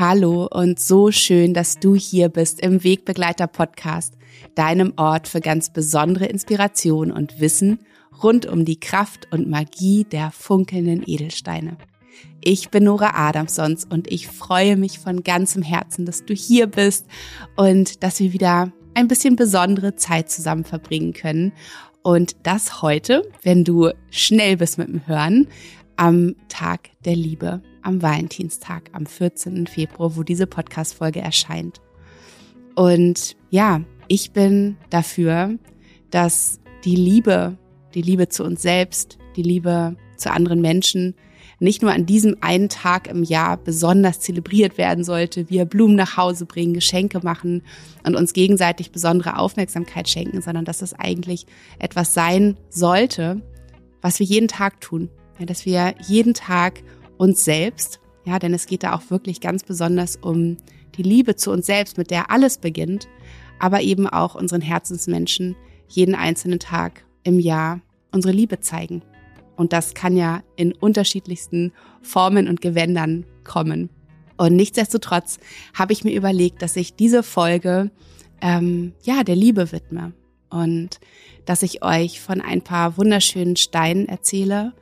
Hallo und so schön, dass du hier bist im Wegbegleiter Podcast, deinem Ort für ganz besondere Inspiration und Wissen rund um die Kraft und Magie der funkelnden Edelsteine. Ich bin Nora Adamsons und ich freue mich von ganzem Herzen, dass du hier bist und dass wir wieder ein bisschen besondere Zeit zusammen verbringen können. Und das heute, wenn du schnell bist mit dem Hören, am Tag der Liebe am Valentinstag, am 14. Februar, wo diese Podcast-Folge erscheint. Und ja, ich bin dafür, dass die Liebe, die Liebe zu uns selbst, die Liebe zu anderen Menschen nicht nur an diesem einen Tag im Jahr besonders zelebriert werden sollte, wir Blumen nach Hause bringen, Geschenke machen und uns gegenseitig besondere Aufmerksamkeit schenken, sondern dass es eigentlich etwas sein sollte, was wir jeden Tag tun. Ja, dass wir jeden Tag uns selbst, ja, denn es geht da auch wirklich ganz besonders um die Liebe zu uns selbst, mit der alles beginnt, aber eben auch unseren Herzensmenschen jeden einzelnen Tag im Jahr unsere Liebe zeigen. Und das kann ja in unterschiedlichsten Formen und Gewändern kommen. Und nichtsdestotrotz habe ich mir überlegt, dass ich diese Folge ähm, ja der Liebe widme und dass ich euch von ein paar wunderschönen Steinen erzähle,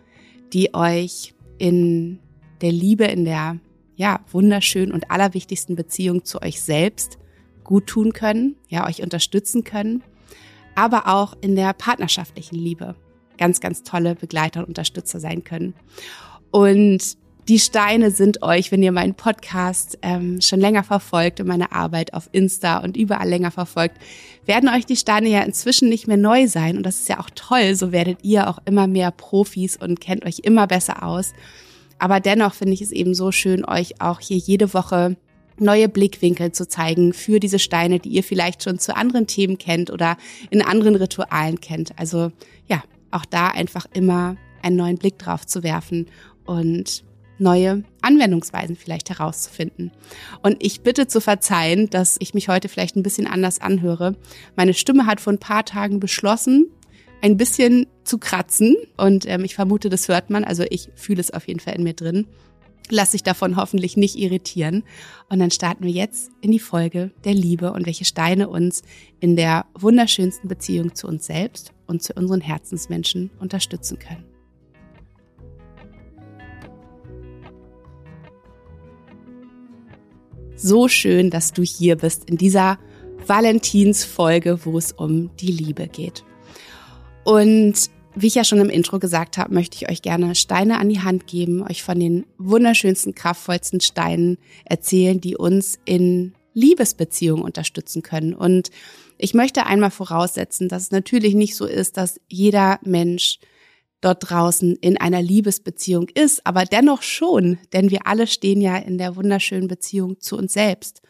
die euch in der Liebe, in der ja wunderschönen und allerwichtigsten Beziehung zu euch selbst gut tun können, ja euch unterstützen können, aber auch in der partnerschaftlichen Liebe ganz, ganz tolle Begleiter und Unterstützer sein können. Und die Steine sind euch, wenn ihr meinen Podcast ähm, schon länger verfolgt und meine Arbeit auf Insta und überall länger verfolgt, werden euch die Steine ja inzwischen nicht mehr neu sein. Und das ist ja auch toll. So werdet ihr auch immer mehr Profis und kennt euch immer besser aus. Aber dennoch finde ich es eben so schön, euch auch hier jede Woche neue Blickwinkel zu zeigen für diese Steine, die ihr vielleicht schon zu anderen Themen kennt oder in anderen Ritualen kennt. Also ja, auch da einfach immer einen neuen Blick drauf zu werfen und neue Anwendungsweisen vielleicht herauszufinden. Und ich bitte zu verzeihen, dass ich mich heute vielleicht ein bisschen anders anhöre. Meine Stimme hat vor ein paar Tagen beschlossen, ein bisschen zu kratzen. Und ähm, ich vermute, das hört man. Also ich fühle es auf jeden Fall in mir drin. Lass dich davon hoffentlich nicht irritieren. Und dann starten wir jetzt in die Folge der Liebe und welche Steine uns in der wunderschönsten Beziehung zu uns selbst und zu unseren Herzensmenschen unterstützen können. So schön, dass du hier bist in dieser Valentinsfolge, wo es um die Liebe geht. Und wie ich ja schon im Intro gesagt habe, möchte ich euch gerne Steine an die Hand geben, euch von den wunderschönsten, kraftvollsten Steinen erzählen, die uns in Liebesbeziehungen unterstützen können. Und ich möchte einmal voraussetzen, dass es natürlich nicht so ist, dass jeder Mensch dort draußen in einer Liebesbeziehung ist, aber dennoch schon, denn wir alle stehen ja in der wunderschönen Beziehung zu uns selbst,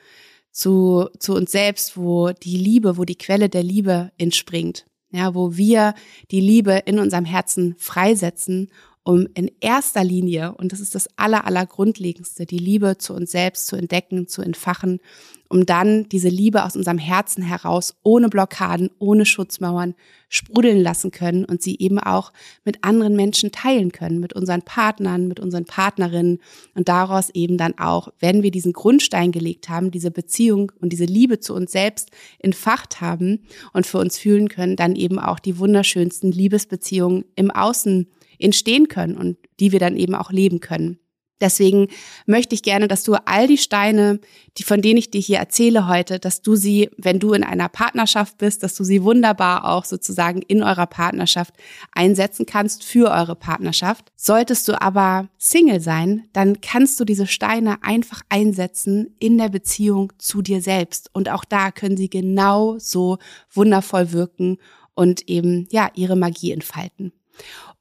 zu, zu uns selbst, wo die Liebe, wo die Quelle der Liebe entspringt. Ja, wo wir die Liebe in unserem Herzen freisetzen, um in erster Linie, und das ist das aller, aller Grundlegendste, die Liebe zu uns selbst zu entdecken, zu entfachen um dann diese Liebe aus unserem Herzen heraus ohne Blockaden, ohne Schutzmauern sprudeln lassen können und sie eben auch mit anderen Menschen teilen können, mit unseren Partnern, mit unseren Partnerinnen und daraus eben dann auch, wenn wir diesen Grundstein gelegt haben, diese Beziehung und diese Liebe zu uns selbst entfacht haben und für uns fühlen können, dann eben auch die wunderschönsten Liebesbeziehungen im Außen entstehen können und die wir dann eben auch leben können. Deswegen möchte ich gerne, dass du all die Steine, die von denen ich dir hier erzähle heute, dass du sie, wenn du in einer Partnerschaft bist, dass du sie wunderbar auch sozusagen in eurer Partnerschaft einsetzen kannst für eure Partnerschaft. Solltest du aber Single sein, dann kannst du diese Steine einfach einsetzen in der Beziehung zu dir selbst. Und auch da können sie genau so wundervoll wirken und eben, ja, ihre Magie entfalten.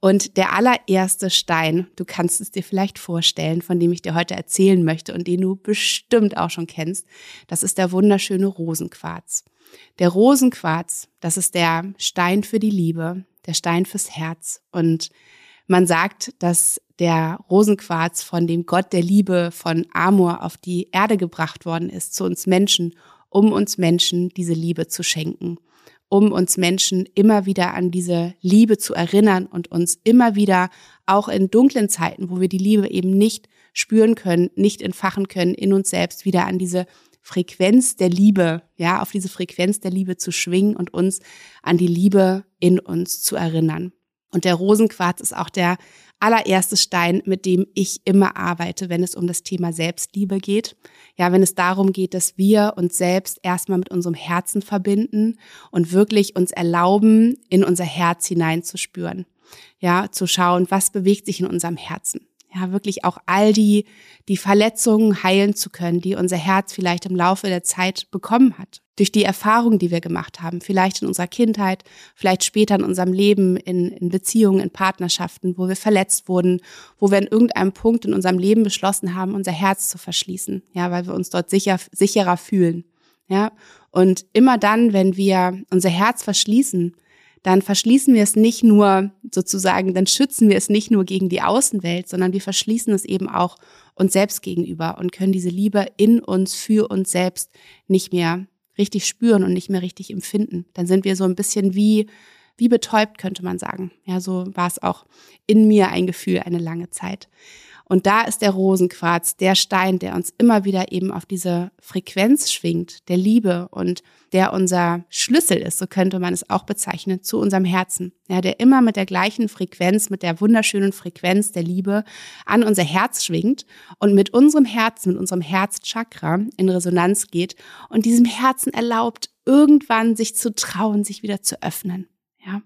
Und der allererste Stein, du kannst es dir vielleicht vorstellen, von dem ich dir heute erzählen möchte und den du bestimmt auch schon kennst, das ist der wunderschöne Rosenquarz. Der Rosenquarz, das ist der Stein für die Liebe, der Stein fürs Herz. Und man sagt, dass der Rosenquarz von dem Gott der Liebe von Amor auf die Erde gebracht worden ist, zu uns Menschen, um uns Menschen diese Liebe zu schenken. Um uns Menschen immer wieder an diese Liebe zu erinnern und uns immer wieder auch in dunklen Zeiten, wo wir die Liebe eben nicht spüren können, nicht entfachen können, in uns selbst wieder an diese Frequenz der Liebe, ja, auf diese Frequenz der Liebe zu schwingen und uns an die Liebe in uns zu erinnern. Und der Rosenquarz ist auch der allererste Stein, mit dem ich immer arbeite, wenn es um das Thema Selbstliebe geht. Ja, wenn es darum geht, dass wir uns selbst erstmal mit unserem Herzen verbinden und wirklich uns erlauben, in unser Herz hineinzuspüren. Ja, zu schauen, was bewegt sich in unserem Herzen ja, wirklich auch all die, die Verletzungen heilen zu können, die unser Herz vielleicht im Laufe der Zeit bekommen hat. Durch die Erfahrungen, die wir gemacht haben, vielleicht in unserer Kindheit, vielleicht später in unserem Leben, in, in Beziehungen, in Partnerschaften, wo wir verletzt wurden, wo wir an irgendeinem Punkt in unserem Leben beschlossen haben, unser Herz zu verschließen, ja, weil wir uns dort sicher, sicherer fühlen, ja. Und immer dann, wenn wir unser Herz verschließen, dann verschließen wir es nicht nur sozusagen, dann schützen wir es nicht nur gegen die Außenwelt, sondern wir verschließen es eben auch uns selbst gegenüber und können diese Liebe in uns, für uns selbst nicht mehr richtig spüren und nicht mehr richtig empfinden. Dann sind wir so ein bisschen wie, wie betäubt, könnte man sagen. Ja, so war es auch in mir ein Gefühl eine lange Zeit. Und da ist der Rosenquarz, der Stein, der uns immer wieder eben auf diese Frequenz schwingt, der Liebe und der unser Schlüssel ist, so könnte man es auch bezeichnen, zu unserem Herzen. Ja, der immer mit der gleichen Frequenz, mit der wunderschönen Frequenz der Liebe an unser Herz schwingt und mit unserem Herzen, mit unserem Herzchakra in Resonanz geht und diesem Herzen erlaubt, irgendwann sich zu trauen, sich wieder zu öffnen. Ja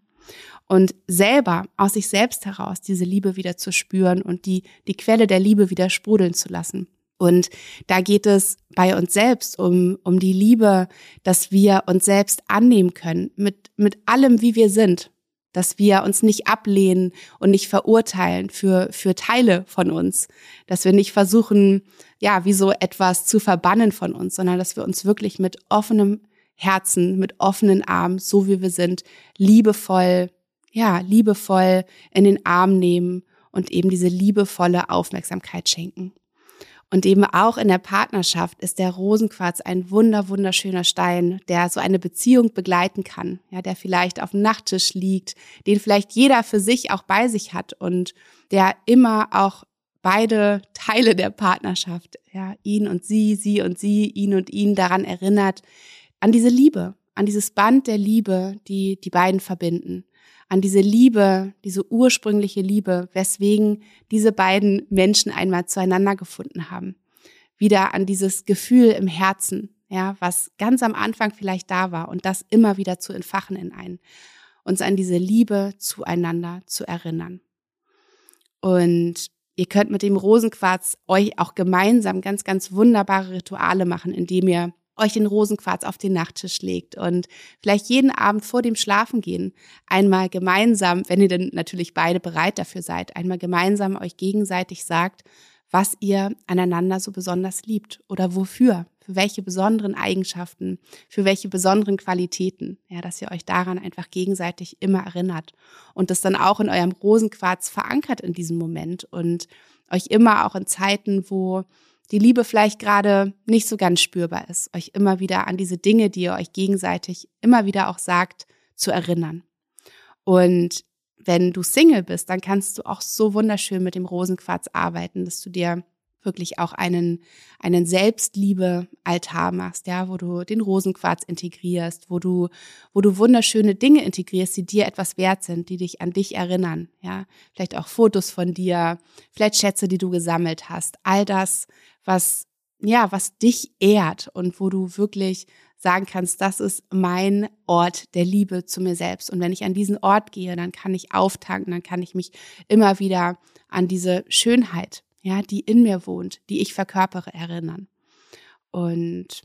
und selber aus sich selbst heraus diese Liebe wieder zu spüren und die, die Quelle der Liebe wieder sprudeln zu lassen. Und da geht es bei uns selbst um, um die Liebe, dass wir uns selbst annehmen können mit, mit allem, wie wir sind. Dass wir uns nicht ablehnen und nicht verurteilen für, für Teile von uns. Dass wir nicht versuchen, ja, wie so etwas zu verbannen von uns, sondern dass wir uns wirklich mit offenem Herzen, mit offenen Armen, so wie wir sind, liebevoll ja, liebevoll in den Arm nehmen und eben diese liebevolle Aufmerksamkeit schenken. Und eben auch in der Partnerschaft ist der Rosenquarz ein wunder, wunderschöner Stein, der so eine Beziehung begleiten kann, ja, der vielleicht auf dem Nachttisch liegt, den vielleicht jeder für sich auch bei sich hat und der immer auch beide Teile der Partnerschaft, ja, ihn und sie, sie und sie, ihn und ihn daran erinnert, an diese Liebe, an dieses Band der Liebe, die die beiden verbinden an diese Liebe, diese ursprüngliche Liebe, weswegen diese beiden Menschen einmal zueinander gefunden haben. Wieder an dieses Gefühl im Herzen, ja, was ganz am Anfang vielleicht da war und das immer wieder zu entfachen in einen, uns an diese Liebe zueinander zu erinnern. Und ihr könnt mit dem Rosenquarz euch auch gemeinsam ganz, ganz wunderbare Rituale machen, indem ihr euch den Rosenquarz auf den Nachttisch legt und vielleicht jeden Abend vor dem Schlafengehen einmal gemeinsam, wenn ihr denn natürlich beide bereit dafür seid, einmal gemeinsam euch gegenseitig sagt, was ihr aneinander so besonders liebt oder wofür, für welche besonderen Eigenschaften, für welche besonderen Qualitäten, ja, dass ihr euch daran einfach gegenseitig immer erinnert und das dann auch in eurem Rosenquarz verankert in diesem Moment und euch immer auch in Zeiten, wo die Liebe vielleicht gerade nicht so ganz spürbar ist, euch immer wieder an diese Dinge, die ihr euch gegenseitig immer wieder auch sagt, zu erinnern. Und wenn du Single bist, dann kannst du auch so wunderschön mit dem Rosenquarz arbeiten, dass du dir wirklich auch einen, einen Selbstliebe-Altar machst, ja, wo du den Rosenquarz integrierst, wo du, wo du wunderschöne Dinge integrierst, die dir etwas wert sind, die dich an dich erinnern, ja. Vielleicht auch Fotos von dir, vielleicht Schätze, die du gesammelt hast. All das, was, ja, was dich ehrt und wo du wirklich sagen kannst, das ist mein Ort der Liebe zu mir selbst. Und wenn ich an diesen Ort gehe, dann kann ich auftanken, dann kann ich mich immer wieder an diese Schönheit ja, die in mir wohnt, die ich verkörpere, erinnern. Und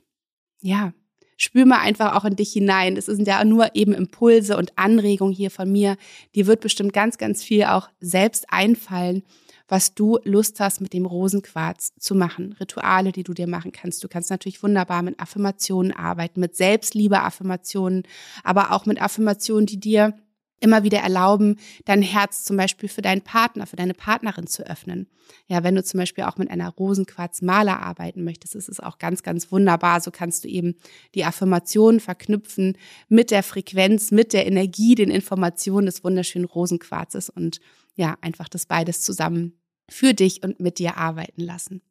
ja, spür mal einfach auch in dich hinein. Das sind ja nur eben Impulse und Anregungen hier von mir. Dir wird bestimmt ganz, ganz viel auch selbst einfallen, was du Lust hast, mit dem Rosenquarz zu machen. Rituale, die du dir machen kannst. Du kannst natürlich wunderbar mit Affirmationen arbeiten, mit Selbstliebe-Affirmationen, aber auch mit Affirmationen, die dir immer wieder erlauben, dein Herz zum Beispiel für deinen Partner, für deine Partnerin zu öffnen. Ja, wenn du zum Beispiel auch mit einer Rosenquarzmaler arbeiten möchtest, ist es auch ganz, ganz wunderbar. So kannst du eben die Affirmationen verknüpfen mit der Frequenz, mit der Energie, den Informationen des wunderschönen Rosenquarzes und ja, einfach das beides zusammen für dich und mit dir arbeiten lassen.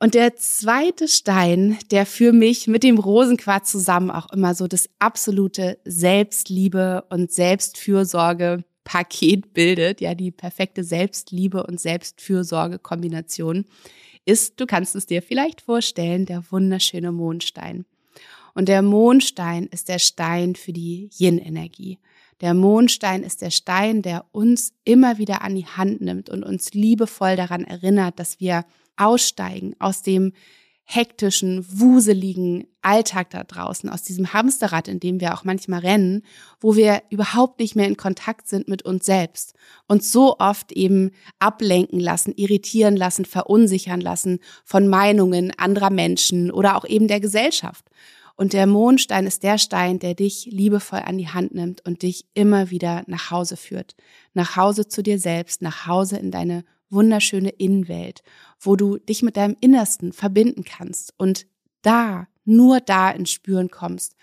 Und der zweite Stein, der für mich mit dem Rosenquarz zusammen auch immer so das absolute Selbstliebe und Selbstfürsorge Paket bildet, ja, die perfekte Selbstliebe und Selbstfürsorge Kombination ist, du kannst es dir vielleicht vorstellen, der wunderschöne Mondstein. Und der Mondstein ist der Stein für die Yin-Energie. Der Mondstein ist der Stein, der uns immer wieder an die Hand nimmt und uns liebevoll daran erinnert, dass wir aussteigen aus dem hektischen, wuseligen Alltag da draußen, aus diesem Hamsterrad, in dem wir auch manchmal rennen, wo wir überhaupt nicht mehr in Kontakt sind mit uns selbst und so oft eben ablenken lassen, irritieren lassen, verunsichern lassen von Meinungen anderer Menschen oder auch eben der Gesellschaft. Und der Mondstein ist der Stein, der dich liebevoll an die Hand nimmt und dich immer wieder nach Hause führt. Nach Hause zu dir selbst, nach Hause in deine wunderschöne Innenwelt, wo du dich mit deinem Innersten verbinden kannst und da, nur da ins Spüren kommst,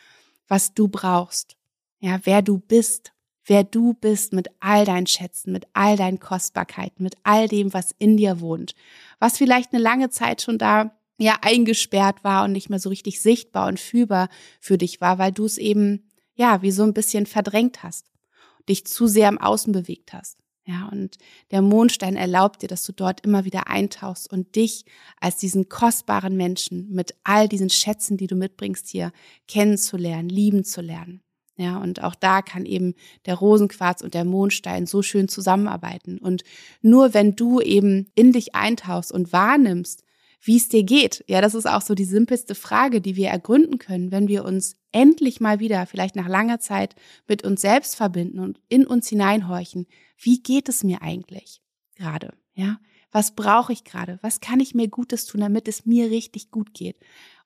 was du brauchst. Ja, wer du bist, wer du bist mit all deinen Schätzen, mit all deinen Kostbarkeiten, mit all dem, was in dir wohnt, was vielleicht eine lange Zeit schon da ja eingesperrt war und nicht mehr so richtig sichtbar und fühlbar für dich war, weil du es eben ja wie so ein bisschen verdrängt hast, dich zu sehr im Außen bewegt hast. Ja, und der Mondstein erlaubt dir, dass du dort immer wieder eintauchst und dich als diesen kostbaren Menschen mit all diesen Schätzen, die du mitbringst hier, kennenzulernen, lieben zu lernen. Ja, und auch da kann eben der Rosenquarz und der Mondstein so schön zusammenarbeiten. Und nur wenn du eben in dich eintauchst und wahrnimmst, wie es dir geht. Ja, das ist auch so die simpelste Frage, die wir ergründen können, wenn wir uns endlich mal wieder, vielleicht nach langer Zeit, mit uns selbst verbinden und in uns hineinhorchen. Wie geht es mir eigentlich gerade? Ja, was brauche ich gerade? Was kann ich mir Gutes tun, damit es mir richtig gut geht?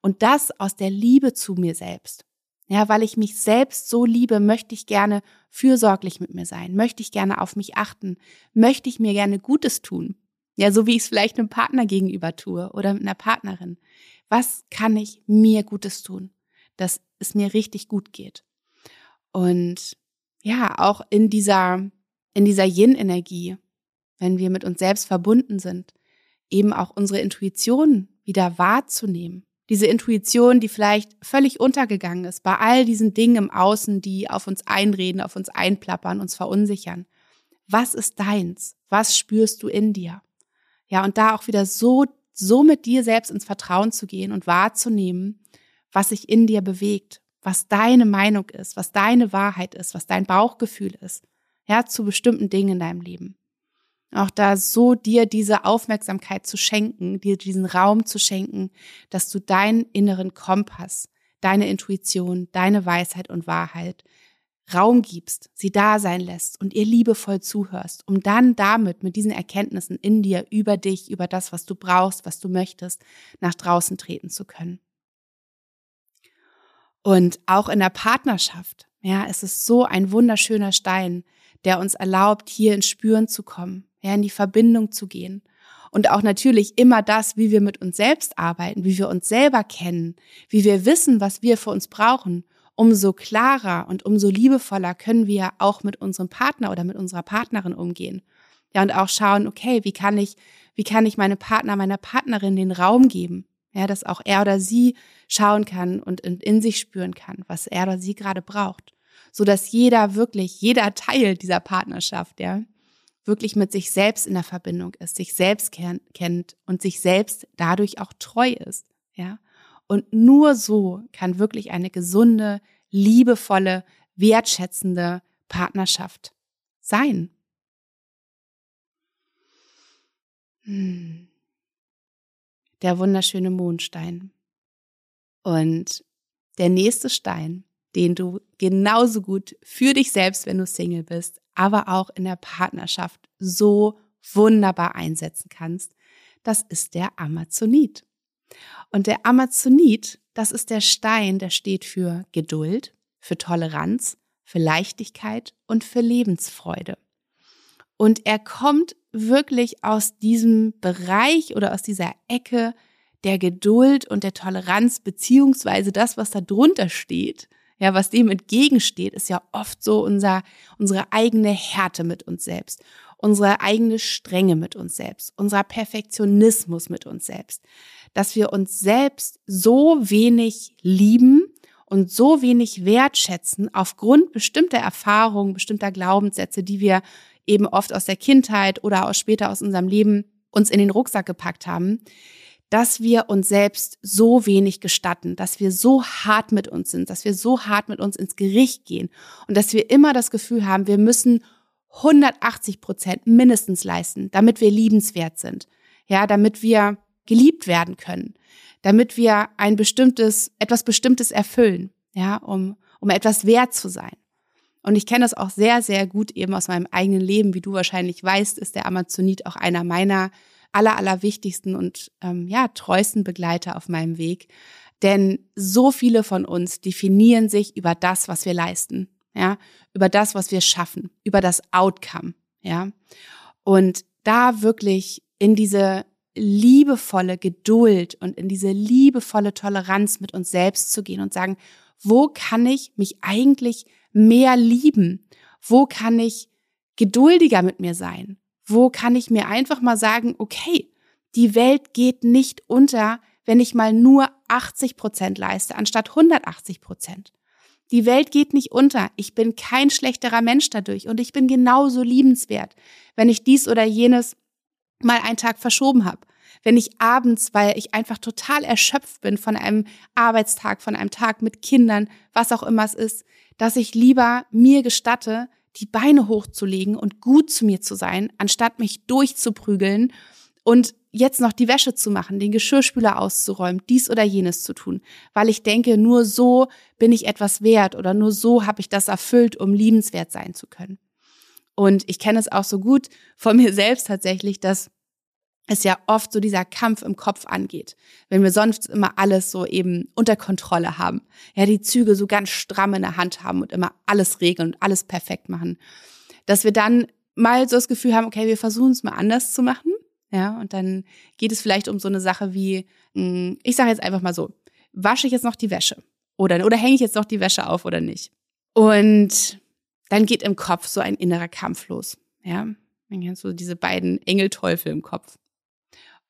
Und das aus der Liebe zu mir selbst. Ja, weil ich mich selbst so liebe, möchte ich gerne fürsorglich mit mir sein, möchte ich gerne auf mich achten, möchte ich mir gerne Gutes tun. Ja, so wie ich es vielleicht einem Partner gegenüber tue oder mit einer Partnerin. Was kann ich mir Gutes tun, dass es mir richtig gut geht? Und ja, auch in dieser, in dieser Yin-Energie, wenn wir mit uns selbst verbunden sind, eben auch unsere Intuition wieder wahrzunehmen. Diese Intuition, die vielleicht völlig untergegangen ist bei all diesen Dingen im Außen, die auf uns einreden, auf uns einplappern, uns verunsichern. Was ist deins? Was spürst du in dir? Ja, und da auch wieder so, so mit dir selbst ins Vertrauen zu gehen und wahrzunehmen, was sich in dir bewegt, was deine Meinung ist, was deine Wahrheit ist, was dein Bauchgefühl ist, ja, zu bestimmten Dingen in deinem Leben. Auch da so dir diese Aufmerksamkeit zu schenken, dir diesen Raum zu schenken, dass du deinen inneren Kompass, deine Intuition, deine Weisheit und Wahrheit Raum gibst, sie da sein lässt und ihr liebevoll zuhörst, um dann damit mit diesen Erkenntnissen in dir über dich, über das, was du brauchst, was du möchtest, nach draußen treten zu können. Und auch in der Partnerschaft, ja, es ist so ein wunderschöner Stein, der uns erlaubt, hier ins Spüren zu kommen, ja, in die Verbindung zu gehen. Und auch natürlich immer das, wie wir mit uns selbst arbeiten, wie wir uns selber kennen, wie wir wissen, was wir für uns brauchen umso klarer und umso liebevoller können wir auch mit unserem Partner oder mit unserer Partnerin umgehen. Ja, und auch schauen, okay, wie kann ich, wie kann ich meinem Partner, meiner Partnerin den Raum geben? Ja, dass auch er oder sie schauen kann und in, in sich spüren kann, was er oder sie gerade braucht. So dass jeder wirklich, jeder Teil dieser Partnerschaft, ja, wirklich mit sich selbst in der Verbindung ist, sich selbst kennt und sich selbst dadurch auch treu ist, ja. Und nur so kann wirklich eine gesunde, liebevolle, wertschätzende Partnerschaft sein. Hm. Der wunderschöne Mondstein. Und der nächste Stein, den du genauso gut für dich selbst, wenn du Single bist, aber auch in der Partnerschaft so wunderbar einsetzen kannst, das ist der Amazonit. Und der Amazonit, das ist der Stein, der steht für Geduld, für Toleranz, für Leichtigkeit und für Lebensfreude. Und er kommt wirklich aus diesem Bereich oder aus dieser Ecke der Geduld und der Toleranz, beziehungsweise das, was da drunter steht, ja, was dem entgegensteht, ist ja oft so unser, unsere eigene Härte mit uns selbst, unsere eigene Strenge mit uns selbst, unser Perfektionismus mit uns selbst, dass wir uns selbst so wenig lieben und so wenig wertschätzen aufgrund bestimmter Erfahrungen, bestimmter Glaubenssätze, die wir eben oft aus der Kindheit oder auch später aus unserem Leben uns in den Rucksack gepackt haben, dass wir uns selbst so wenig gestatten, dass wir so hart mit uns sind, dass wir so hart mit uns ins Gericht gehen und dass wir immer das Gefühl haben, wir müssen 180 Prozent mindestens leisten, damit wir liebenswert sind. Ja, damit wir geliebt werden können, damit wir ein bestimmtes, etwas Bestimmtes erfüllen, ja, um, um etwas wert zu sein. Und ich kenne das auch sehr, sehr gut eben aus meinem eigenen Leben. Wie du wahrscheinlich weißt, ist der Amazonit auch einer meiner aller, aller wichtigsten und ähm, ja, treuesten Begleiter auf meinem Weg. Denn so viele von uns definieren sich über das, was wir leisten, ja, über das, was wir schaffen, über das Outcome, ja. Und da wirklich in diese liebevolle Geduld und in diese liebevolle Toleranz mit uns selbst zu gehen und sagen, wo kann ich mich eigentlich mehr lieben? Wo kann ich geduldiger mit mir sein? Wo kann ich mir einfach mal sagen, okay, die Welt geht nicht unter, wenn ich mal nur 80 Prozent leiste, anstatt 180 Prozent. Die Welt geht nicht unter. Ich bin kein schlechterer Mensch dadurch und ich bin genauso liebenswert, wenn ich dies oder jenes mal einen Tag verschoben habe. Wenn ich abends, weil ich einfach total erschöpft bin von einem Arbeitstag, von einem Tag mit Kindern, was auch immer es ist, dass ich lieber mir gestatte, die Beine hochzulegen und gut zu mir zu sein, anstatt mich durchzuprügeln und jetzt noch die Wäsche zu machen, den Geschirrspüler auszuräumen, dies oder jenes zu tun, weil ich denke, nur so bin ich etwas wert oder nur so habe ich das erfüllt, um liebenswert sein zu können. Und ich kenne es auch so gut von mir selbst tatsächlich, dass es ja oft so dieser Kampf im Kopf angeht, wenn wir sonst immer alles so eben unter Kontrolle haben, ja, die Züge so ganz stramm in der Hand haben und immer alles regeln und alles perfekt machen, dass wir dann mal so das Gefühl haben, okay, wir versuchen es mal anders zu machen, ja, und dann geht es vielleicht um so eine Sache wie, hm, ich sage jetzt einfach mal so, wasche ich jetzt noch die Wäsche oder oder hänge ich jetzt noch die Wäsche auf oder nicht? Und dann geht im Kopf so ein innerer Kampf los, ja. Dann kennst du diese beiden Engelteufel im Kopf.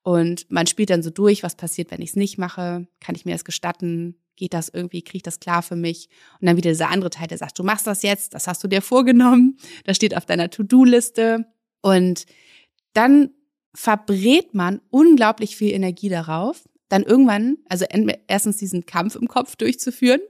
Und man spielt dann so durch, was passiert, wenn ich es nicht mache? Kann ich mir das gestatten? Geht das irgendwie? Kriege ich das klar für mich? Und dann wieder dieser andere Teil, der sagt, du machst das jetzt, das hast du dir vorgenommen, das steht auf deiner To-Do-Liste. Und dann verbrät man unglaublich viel Energie darauf, dann irgendwann, also erstens diesen Kampf im Kopf durchzuführen,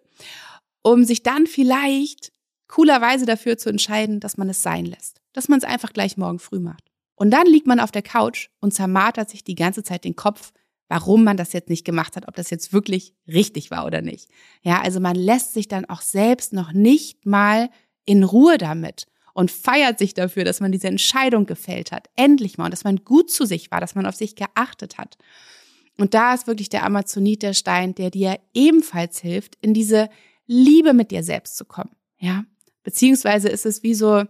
um sich dann vielleicht coolerweise dafür zu entscheiden, dass man es sein lässt, dass man es einfach gleich morgen früh macht. Und dann liegt man auf der Couch und zermartert sich die ganze Zeit den Kopf, warum man das jetzt nicht gemacht hat, ob das jetzt wirklich richtig war oder nicht. Ja, also man lässt sich dann auch selbst noch nicht mal in Ruhe damit und feiert sich dafür, dass man diese Entscheidung gefällt hat. Endlich mal. Und dass man gut zu sich war, dass man auf sich geachtet hat. Und da ist wirklich der Amazonit der Stein, der dir ebenfalls hilft, in diese Liebe mit dir selbst zu kommen. Ja, beziehungsweise ist es wie so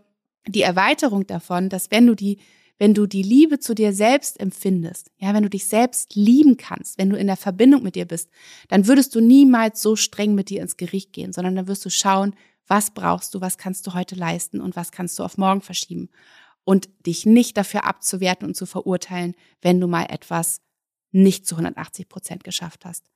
die Erweiterung davon, dass wenn du die wenn du die Liebe zu dir selbst empfindest, ja, wenn du dich selbst lieben kannst, wenn du in der Verbindung mit dir bist, dann würdest du niemals so streng mit dir ins Gericht gehen, sondern dann wirst du schauen, was brauchst du, was kannst du heute leisten und was kannst du auf morgen verschieben. Und dich nicht dafür abzuwerten und zu verurteilen, wenn du mal etwas nicht zu 180 Prozent geschafft hast.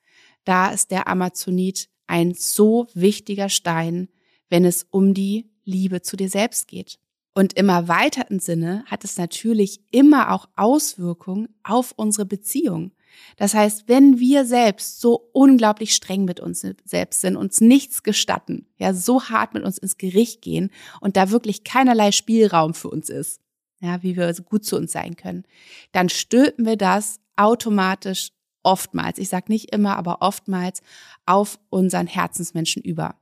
Da ist der Amazonit ein so wichtiger Stein, wenn es um die Liebe zu dir selbst geht. Und im erweiterten Sinne hat es natürlich immer auch Auswirkungen auf unsere Beziehung. Das heißt, wenn wir selbst so unglaublich streng mit uns selbst sind, uns nichts gestatten, ja, so hart mit uns ins Gericht gehen und da wirklich keinerlei Spielraum für uns ist, ja, wie wir gut zu uns sein können, dann stülpen wir das automatisch oftmals, ich sage nicht immer, aber oftmals auf unseren Herzensmenschen über.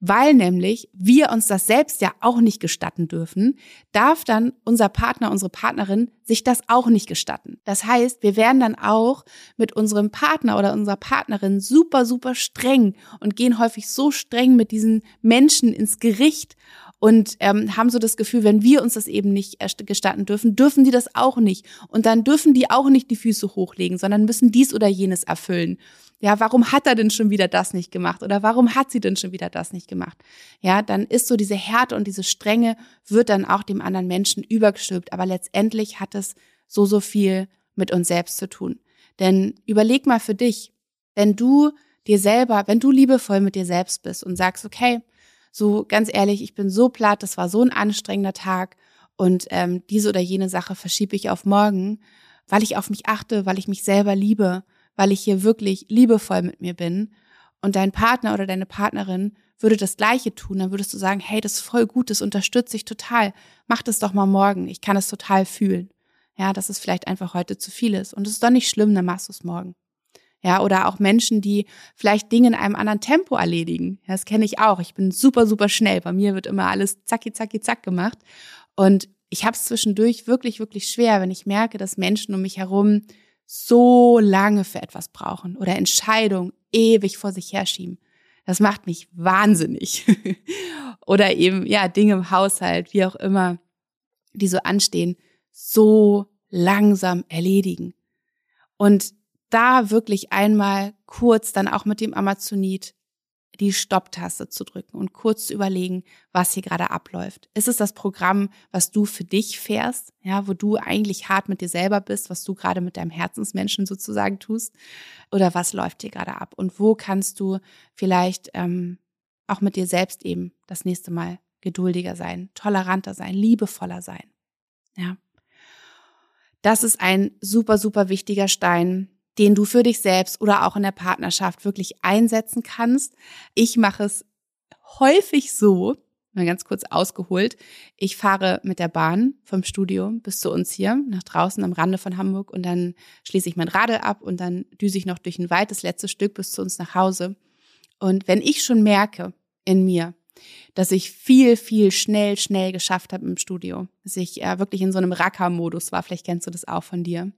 Weil nämlich wir uns das selbst ja auch nicht gestatten dürfen, darf dann unser Partner, unsere Partnerin sich das auch nicht gestatten. Das heißt, wir werden dann auch mit unserem Partner oder unserer Partnerin super, super streng und gehen häufig so streng mit diesen Menschen ins Gericht und ähm, haben so das Gefühl, wenn wir uns das eben nicht gestatten dürfen, dürfen die das auch nicht. Und dann dürfen die auch nicht die Füße hochlegen, sondern müssen dies oder jenes erfüllen. Ja, warum hat er denn schon wieder das nicht gemacht? Oder warum hat sie denn schon wieder das nicht gemacht? Ja, dann ist so diese Härte und diese Strenge wird dann auch dem anderen Menschen übergestülpt. Aber letztendlich hat es so, so viel mit uns selbst zu tun. Denn überleg mal für dich, wenn du dir selber, wenn du liebevoll mit dir selbst bist und sagst, okay, so ganz ehrlich, ich bin so platt, das war so ein anstrengender Tag und ähm, diese oder jene Sache verschiebe ich auf morgen, weil ich auf mich achte, weil ich mich selber liebe, weil ich hier wirklich liebevoll mit mir bin und dein Partner oder deine Partnerin würde das Gleiche tun, dann würdest du sagen, hey, das ist voll gut, das unterstütze ich total. Mach das doch mal morgen. Ich kann es total fühlen. Ja, dass es vielleicht einfach heute zu viel ist. Und es ist doch nicht schlimm, dann machst du es morgen. Ja, oder auch Menschen, die vielleicht Dinge in einem anderen Tempo erledigen. Ja, das kenne ich auch. Ich bin super, super schnell. Bei mir wird immer alles zacki, zacki, zack gemacht. Und ich habe es zwischendurch wirklich, wirklich schwer, wenn ich merke, dass Menschen um mich herum so lange für etwas brauchen oder Entscheidungen ewig vor sich herschieben. Das macht mich wahnsinnig. oder eben, ja, Dinge im Haushalt, wie auch immer, die so anstehen, so langsam erledigen. Und da wirklich einmal kurz dann auch mit dem Amazonit die Stopptaste zu drücken und kurz zu überlegen, was hier gerade abläuft. Ist es das Programm, was du für dich fährst, ja, wo du eigentlich hart mit dir selber bist, was du gerade mit deinem Herzensmenschen sozusagen tust? Oder was läuft hier gerade ab? Und wo kannst du vielleicht ähm, auch mit dir selbst eben das nächste Mal geduldiger sein, toleranter sein, liebevoller sein? Ja. Das ist ein super, super wichtiger Stein, den du für dich selbst oder auch in der Partnerschaft wirklich einsetzen kannst. Ich mache es häufig so, mal ganz kurz ausgeholt. Ich fahre mit der Bahn vom Studio bis zu uns hier nach draußen am Rande von Hamburg und dann schließe ich mein Radl ab und dann düse ich noch durch ein Wald das letzte Stück bis zu uns nach Hause. Und wenn ich schon merke in mir, dass ich viel, viel schnell, schnell geschafft habe im Studio, dass ich äh, wirklich in so einem Racker-Modus war, vielleicht kennst du das auch von dir,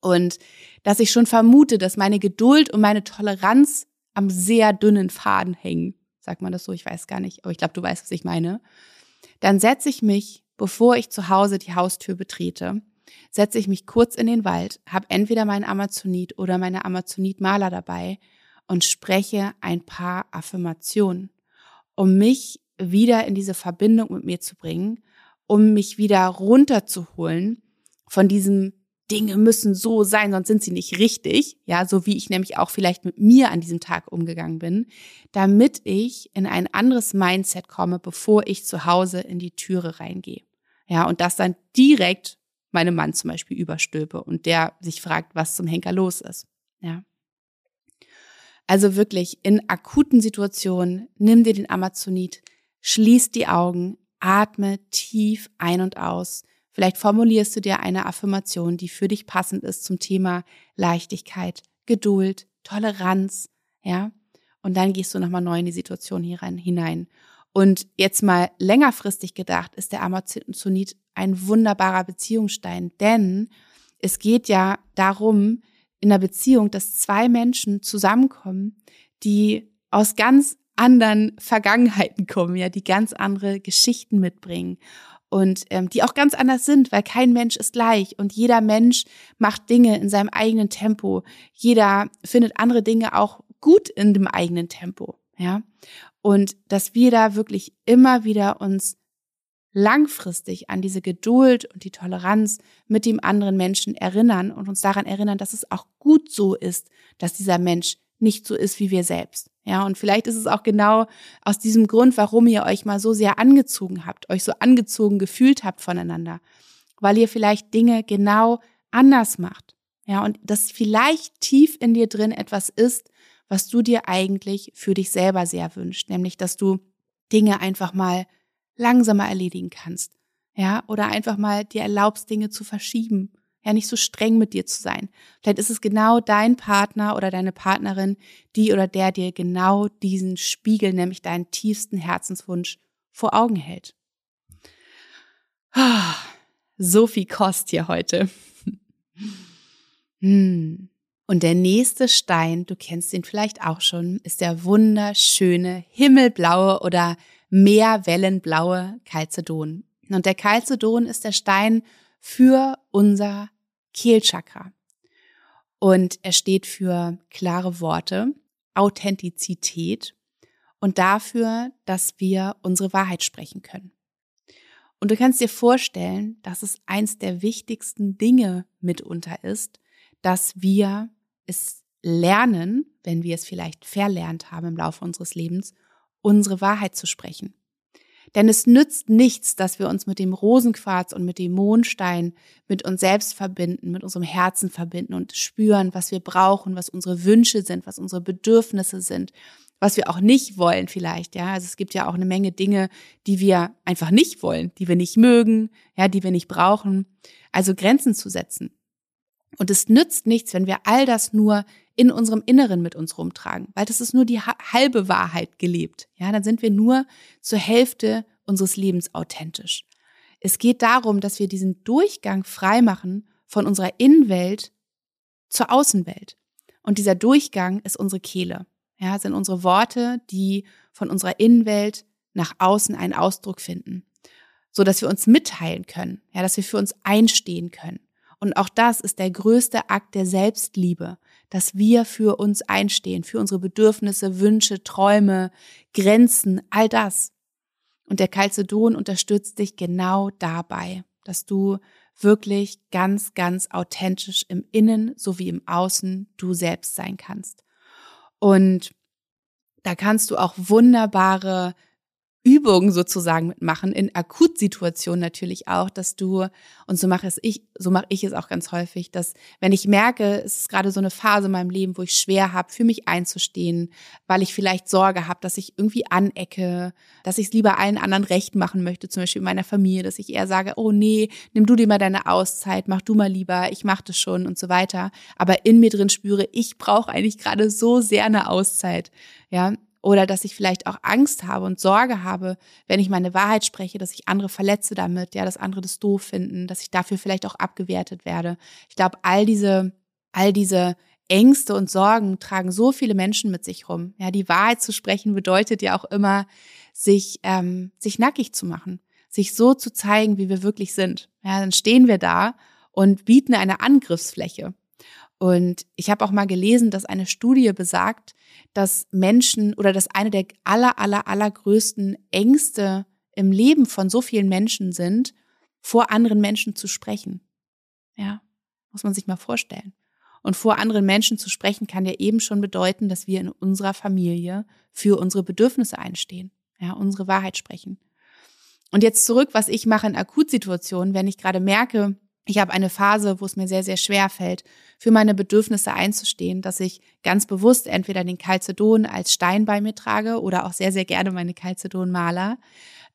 und dass ich schon vermute, dass meine Geduld und meine Toleranz am sehr dünnen Faden hängen. Sagt man das so? Ich weiß gar nicht, aber ich glaube, du weißt, was ich meine. Dann setze ich mich, bevor ich zu Hause die Haustür betrete, setze ich mich kurz in den Wald, habe entweder meinen Amazonit oder meine Amazonit-Maler dabei und spreche ein paar Affirmationen, um mich wieder in diese Verbindung mit mir zu bringen, um mich wieder runterzuholen von diesem Dinge müssen so sein, sonst sind sie nicht richtig, ja, so wie ich nämlich auch vielleicht mit mir an diesem Tag umgegangen bin, damit ich in ein anderes Mindset komme, bevor ich zu Hause in die Türe reingehe. Ja, und das dann direkt meinem Mann zum Beispiel überstülpe und der sich fragt, was zum Henker los ist. Ja. Also wirklich in akuten Situationen, nimm dir den Amazonit, schließ die Augen, atme tief ein und aus Vielleicht formulierst du dir eine Affirmation, die für dich passend ist zum Thema Leichtigkeit, Geduld, Toleranz, ja. Und dann gehst du nochmal neu in die Situation hier rein, hinein. Und jetzt mal längerfristig gedacht, ist der Amazonit ein wunderbarer Beziehungsstein, denn es geht ja darum, in der Beziehung, dass zwei Menschen zusammenkommen, die aus ganz anderen Vergangenheiten kommen, ja, die ganz andere Geschichten mitbringen und ähm, die auch ganz anders sind, weil kein Mensch ist gleich und jeder Mensch macht Dinge in seinem eigenen Tempo. Jeder findet andere Dinge auch gut in dem eigenen Tempo, ja. Und dass wir da wirklich immer wieder uns langfristig an diese Geduld und die Toleranz mit dem anderen Menschen erinnern und uns daran erinnern, dass es auch gut so ist, dass dieser Mensch nicht so ist wie wir selbst. Ja, und vielleicht ist es auch genau aus diesem Grund, warum ihr euch mal so sehr angezogen habt, euch so angezogen gefühlt habt voneinander, weil ihr vielleicht Dinge genau anders macht. Ja, und das vielleicht tief in dir drin etwas ist, was du dir eigentlich für dich selber sehr wünscht, nämlich dass du Dinge einfach mal langsamer erledigen kannst. Ja, oder einfach mal dir erlaubst, Dinge zu verschieben. Ja, nicht so streng mit dir zu sein. Vielleicht ist es genau dein Partner oder deine Partnerin, die oder der dir genau diesen Spiegel, nämlich deinen tiefsten Herzenswunsch vor Augen hält. So viel Kost hier heute. Hm. Und der nächste Stein, du kennst ihn vielleicht auch schon, ist der wunderschöne himmelblaue oder meerwellenblaue Calcedon. Und der Calcedon ist der Stein für unser Kehlchakra. Und er steht für klare Worte, Authentizität und dafür, dass wir unsere Wahrheit sprechen können. Und du kannst dir vorstellen, dass es eins der wichtigsten Dinge mitunter ist, dass wir es lernen, wenn wir es vielleicht verlernt haben im Laufe unseres Lebens, unsere Wahrheit zu sprechen. Denn es nützt nichts, dass wir uns mit dem Rosenquarz und mit dem Mondstein mit uns selbst verbinden, mit unserem Herzen verbinden und spüren, was wir brauchen, was unsere Wünsche sind, was unsere Bedürfnisse sind, was wir auch nicht wollen vielleicht, ja. Also es gibt ja auch eine Menge Dinge, die wir einfach nicht wollen, die wir nicht mögen, ja, die wir nicht brauchen. Also Grenzen zu setzen. Und es nützt nichts, wenn wir all das nur in unserem Inneren mit uns rumtragen, weil das ist nur die halbe Wahrheit gelebt. Ja, dann sind wir nur zur Hälfte unseres Lebens authentisch. Es geht darum, dass wir diesen Durchgang freimachen von unserer Innenwelt zur Außenwelt. Und dieser Durchgang ist unsere Kehle. Ja, sind unsere Worte, die von unserer Innenwelt nach außen einen Ausdruck finden, so dass wir uns mitteilen können, ja, dass wir für uns einstehen können. Und auch das ist der größte Akt der Selbstliebe, dass wir für uns einstehen, für unsere Bedürfnisse, Wünsche, Träume, Grenzen, all das. Und der Calcedon unterstützt dich genau dabei, dass du wirklich ganz, ganz authentisch im Innen sowie im Außen du selbst sein kannst. Und da kannst du auch wunderbare Übungen sozusagen mitmachen, in Akutsituationen natürlich auch, dass du, und so mache es ich, so mache ich es auch ganz häufig, dass wenn ich merke, es ist gerade so eine Phase in meinem Leben, wo ich schwer habe, für mich einzustehen, weil ich vielleicht Sorge habe, dass ich irgendwie anecke, dass ich es lieber allen anderen recht machen möchte, zum Beispiel in meiner Familie, dass ich eher sage, oh nee, nimm du dir mal deine Auszeit, mach du mal lieber, ich mach das schon und so weiter. Aber in mir drin spüre, ich brauche eigentlich gerade so sehr eine Auszeit. Ja, oder dass ich vielleicht auch Angst habe und Sorge habe, wenn ich meine Wahrheit spreche, dass ich andere verletze damit, ja, dass andere das doof finden, dass ich dafür vielleicht auch abgewertet werde. Ich glaube, all diese, all diese Ängste und Sorgen tragen so viele Menschen mit sich rum. Ja, die Wahrheit zu sprechen bedeutet ja auch immer, sich, ähm, sich nackig zu machen, sich so zu zeigen, wie wir wirklich sind. Ja, dann stehen wir da und bieten eine Angriffsfläche. Und ich habe auch mal gelesen, dass eine Studie besagt, dass Menschen oder dass eine der aller, aller, allergrößten Ängste im Leben von so vielen Menschen sind, vor anderen Menschen zu sprechen. Ja, muss man sich mal vorstellen. Und vor anderen Menschen zu sprechen kann ja eben schon bedeuten, dass wir in unserer Familie für unsere Bedürfnisse einstehen, ja, unsere Wahrheit sprechen. Und jetzt zurück, was ich mache in Akutsituationen, wenn ich gerade merke, ich habe eine Phase, wo es mir sehr, sehr schwer fällt, für meine Bedürfnisse einzustehen, dass ich ganz bewusst entweder den Calcedon als Stein bei mir trage oder auch sehr, sehr gerne meine Calcedon-Maler.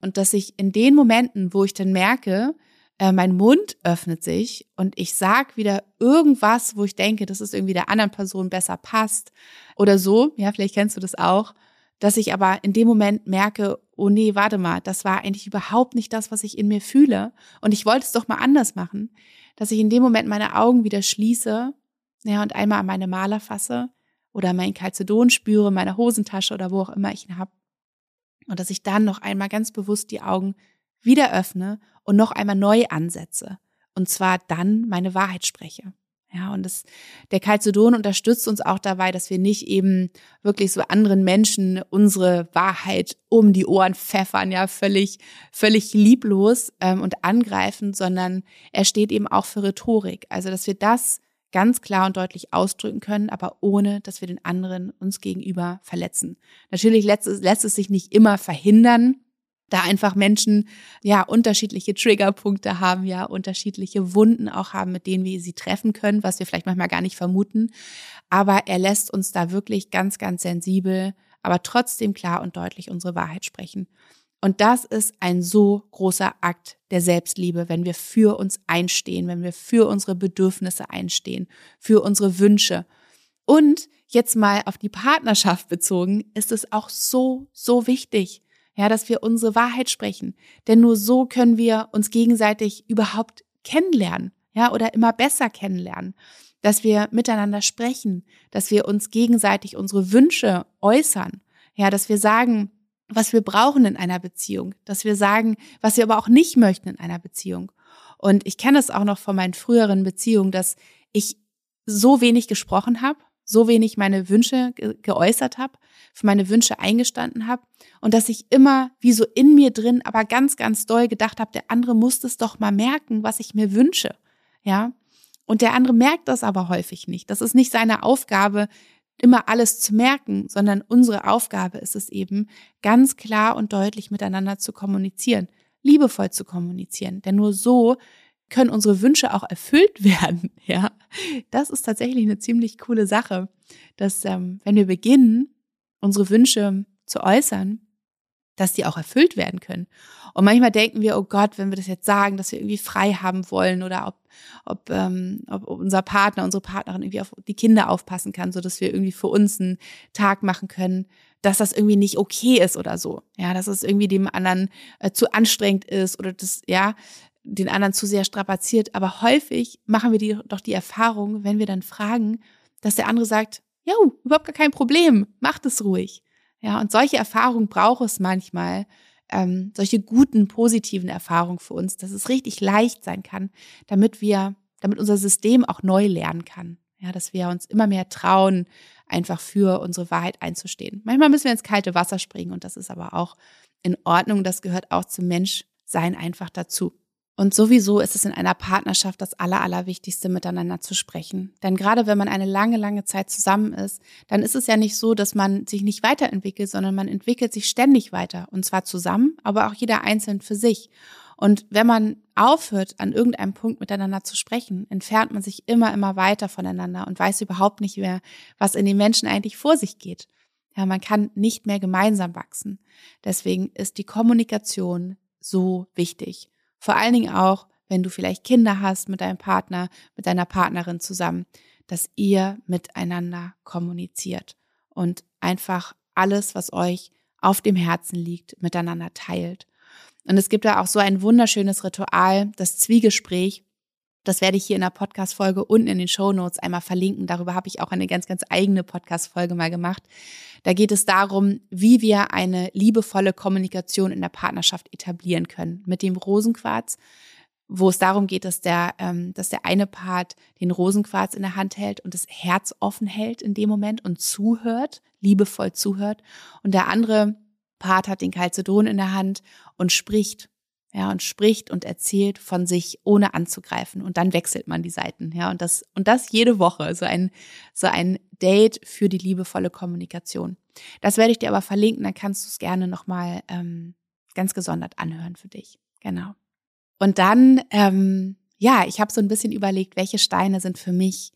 Und dass ich in den Momenten, wo ich dann merke, äh, mein Mund öffnet sich und ich sag wieder irgendwas, wo ich denke, dass es irgendwie der anderen Person besser passt oder so, ja, vielleicht kennst du das auch, dass ich aber in dem Moment merke, oh nee, warte mal, das war eigentlich überhaupt nicht das, was ich in mir fühle. Und ich wollte es doch mal anders machen, dass ich in dem Moment meine Augen wieder schließe, ja, und einmal an meine Maler fasse oder meinen Calcedon spüre, meine Hosentasche oder wo auch immer ich ihn habe. Und dass ich dann noch einmal ganz bewusst die Augen wieder öffne und noch einmal neu ansetze. Und zwar dann meine Wahrheit spreche. Ja, und das, der Calcedon unterstützt uns auch dabei, dass wir nicht eben wirklich so anderen Menschen unsere Wahrheit um die Ohren pfeffern, ja, völlig, völlig lieblos ähm, und angreifen, sondern er steht eben auch für Rhetorik. Also, dass wir das ganz klar und deutlich ausdrücken können, aber ohne, dass wir den anderen uns gegenüber verletzen. Natürlich lässt es, lässt es sich nicht immer verhindern, da einfach Menschen ja unterschiedliche Triggerpunkte haben, ja unterschiedliche Wunden auch haben, mit denen wir sie treffen können, was wir vielleicht manchmal gar nicht vermuten. Aber er lässt uns da wirklich ganz, ganz sensibel, aber trotzdem klar und deutlich unsere Wahrheit sprechen. Und das ist ein so großer Akt der Selbstliebe, wenn wir für uns einstehen, wenn wir für unsere Bedürfnisse einstehen, für unsere Wünsche. Und jetzt mal auf die Partnerschaft bezogen, ist es auch so, so wichtig, ja, dass wir unsere Wahrheit sprechen. Denn nur so können wir uns gegenseitig überhaupt kennenlernen, ja, oder immer besser kennenlernen. Dass wir miteinander sprechen, dass wir uns gegenseitig unsere Wünsche äußern, ja, dass wir sagen, was wir brauchen in einer Beziehung, dass wir sagen, was wir aber auch nicht möchten in einer Beziehung. Und ich kenne es auch noch von meinen früheren Beziehungen, dass ich so wenig gesprochen habe, so wenig meine Wünsche ge geäußert habe, für meine Wünsche eingestanden habe und dass ich immer wie so in mir drin, aber ganz, ganz doll gedacht habe, der andere muss es doch mal merken, was ich mir wünsche. Ja. Und der andere merkt das aber häufig nicht. Das ist nicht seine Aufgabe, immer alles zu merken, sondern unsere Aufgabe ist es eben, ganz klar und deutlich miteinander zu kommunizieren, liebevoll zu kommunizieren. Denn nur so können unsere Wünsche auch erfüllt werden. Ja, das ist tatsächlich eine ziemlich coole Sache, dass ähm, wenn wir beginnen, unsere Wünsche zu äußern, dass die auch erfüllt werden können. Und manchmal denken wir, oh Gott, wenn wir das jetzt sagen, dass wir irgendwie frei haben wollen oder ob, ob, ähm, ob unser Partner, unsere Partnerin irgendwie auf die Kinder aufpassen kann, so dass wir irgendwie für uns einen Tag machen können, dass das irgendwie nicht okay ist oder so. Ja, dass es irgendwie dem anderen äh, zu anstrengend ist oder das, ja, den anderen zu sehr strapaziert. Aber häufig machen wir die, doch die Erfahrung, wenn wir dann fragen, dass der andere sagt, ja, überhaupt gar kein Problem, macht es ruhig. Ja, und solche Erfahrungen braucht es manchmal, ähm, solche guten, positiven Erfahrungen für uns, dass es richtig leicht sein kann, damit wir, damit unser System auch neu lernen kann. Ja, dass wir uns immer mehr trauen, einfach für unsere Wahrheit einzustehen. Manchmal müssen wir ins kalte Wasser springen und das ist aber auch in Ordnung. Das gehört auch zum Menschsein einfach dazu. Und sowieso ist es in einer Partnerschaft das Aller, Allerwichtigste, miteinander zu sprechen. Denn gerade wenn man eine lange, lange Zeit zusammen ist, dann ist es ja nicht so, dass man sich nicht weiterentwickelt, sondern man entwickelt sich ständig weiter. Und zwar zusammen, aber auch jeder einzeln für sich. Und wenn man aufhört, an irgendeinem Punkt miteinander zu sprechen, entfernt man sich immer, immer weiter voneinander und weiß überhaupt nicht mehr, was in den Menschen eigentlich vor sich geht. Ja, man kann nicht mehr gemeinsam wachsen. Deswegen ist die Kommunikation so wichtig. Vor allen Dingen auch, wenn du vielleicht Kinder hast mit deinem Partner, mit deiner Partnerin zusammen, dass ihr miteinander kommuniziert und einfach alles, was euch auf dem Herzen liegt, miteinander teilt. Und es gibt da auch so ein wunderschönes Ritual, das Zwiegespräch, das werde ich hier in der Podcast-Folge unten in den Show Notes einmal verlinken. Darüber habe ich auch eine ganz, ganz eigene Podcast-Folge mal gemacht. Da geht es darum, wie wir eine liebevolle Kommunikation in der Partnerschaft etablieren können. Mit dem Rosenquarz, wo es darum geht, dass der, ähm, dass der eine Part den Rosenquarz in der Hand hält und das Herz offen hält in dem Moment und zuhört, liebevoll zuhört. Und der andere Part hat den Calcedon in der Hand und spricht ja, und spricht und erzählt von sich, ohne anzugreifen. Und dann wechselt man die Seiten, ja, und das, und das jede Woche, so ein, so ein Date für die liebevolle Kommunikation. Das werde ich dir aber verlinken, dann kannst du es gerne nochmal ähm, ganz gesondert anhören für dich. Genau. Und dann, ähm, ja, ich habe so ein bisschen überlegt, welche Steine sind für mich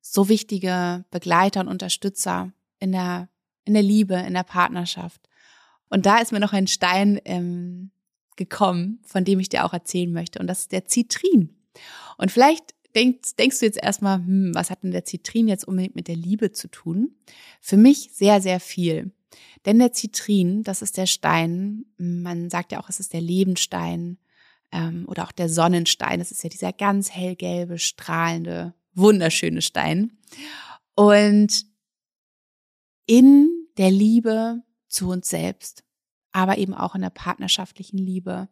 so wichtige Begleiter und Unterstützer in der, in der Liebe, in der Partnerschaft. Und da ist mir noch ein Stein ähm, gekommen, von dem ich dir auch erzählen möchte. Und das ist der Zitrin. Und vielleicht denkst, denkst du jetzt erstmal, hm, was hat denn der Zitrin jetzt unbedingt mit der Liebe zu tun? Für mich sehr, sehr viel. Denn der Zitrin, das ist der Stein, man sagt ja auch, es ist der Lebensstein ähm, oder auch der Sonnenstein. Das ist ja dieser ganz hellgelbe, strahlende, wunderschöne Stein. Und in der Liebe zu uns selbst aber eben auch in der partnerschaftlichen Liebe,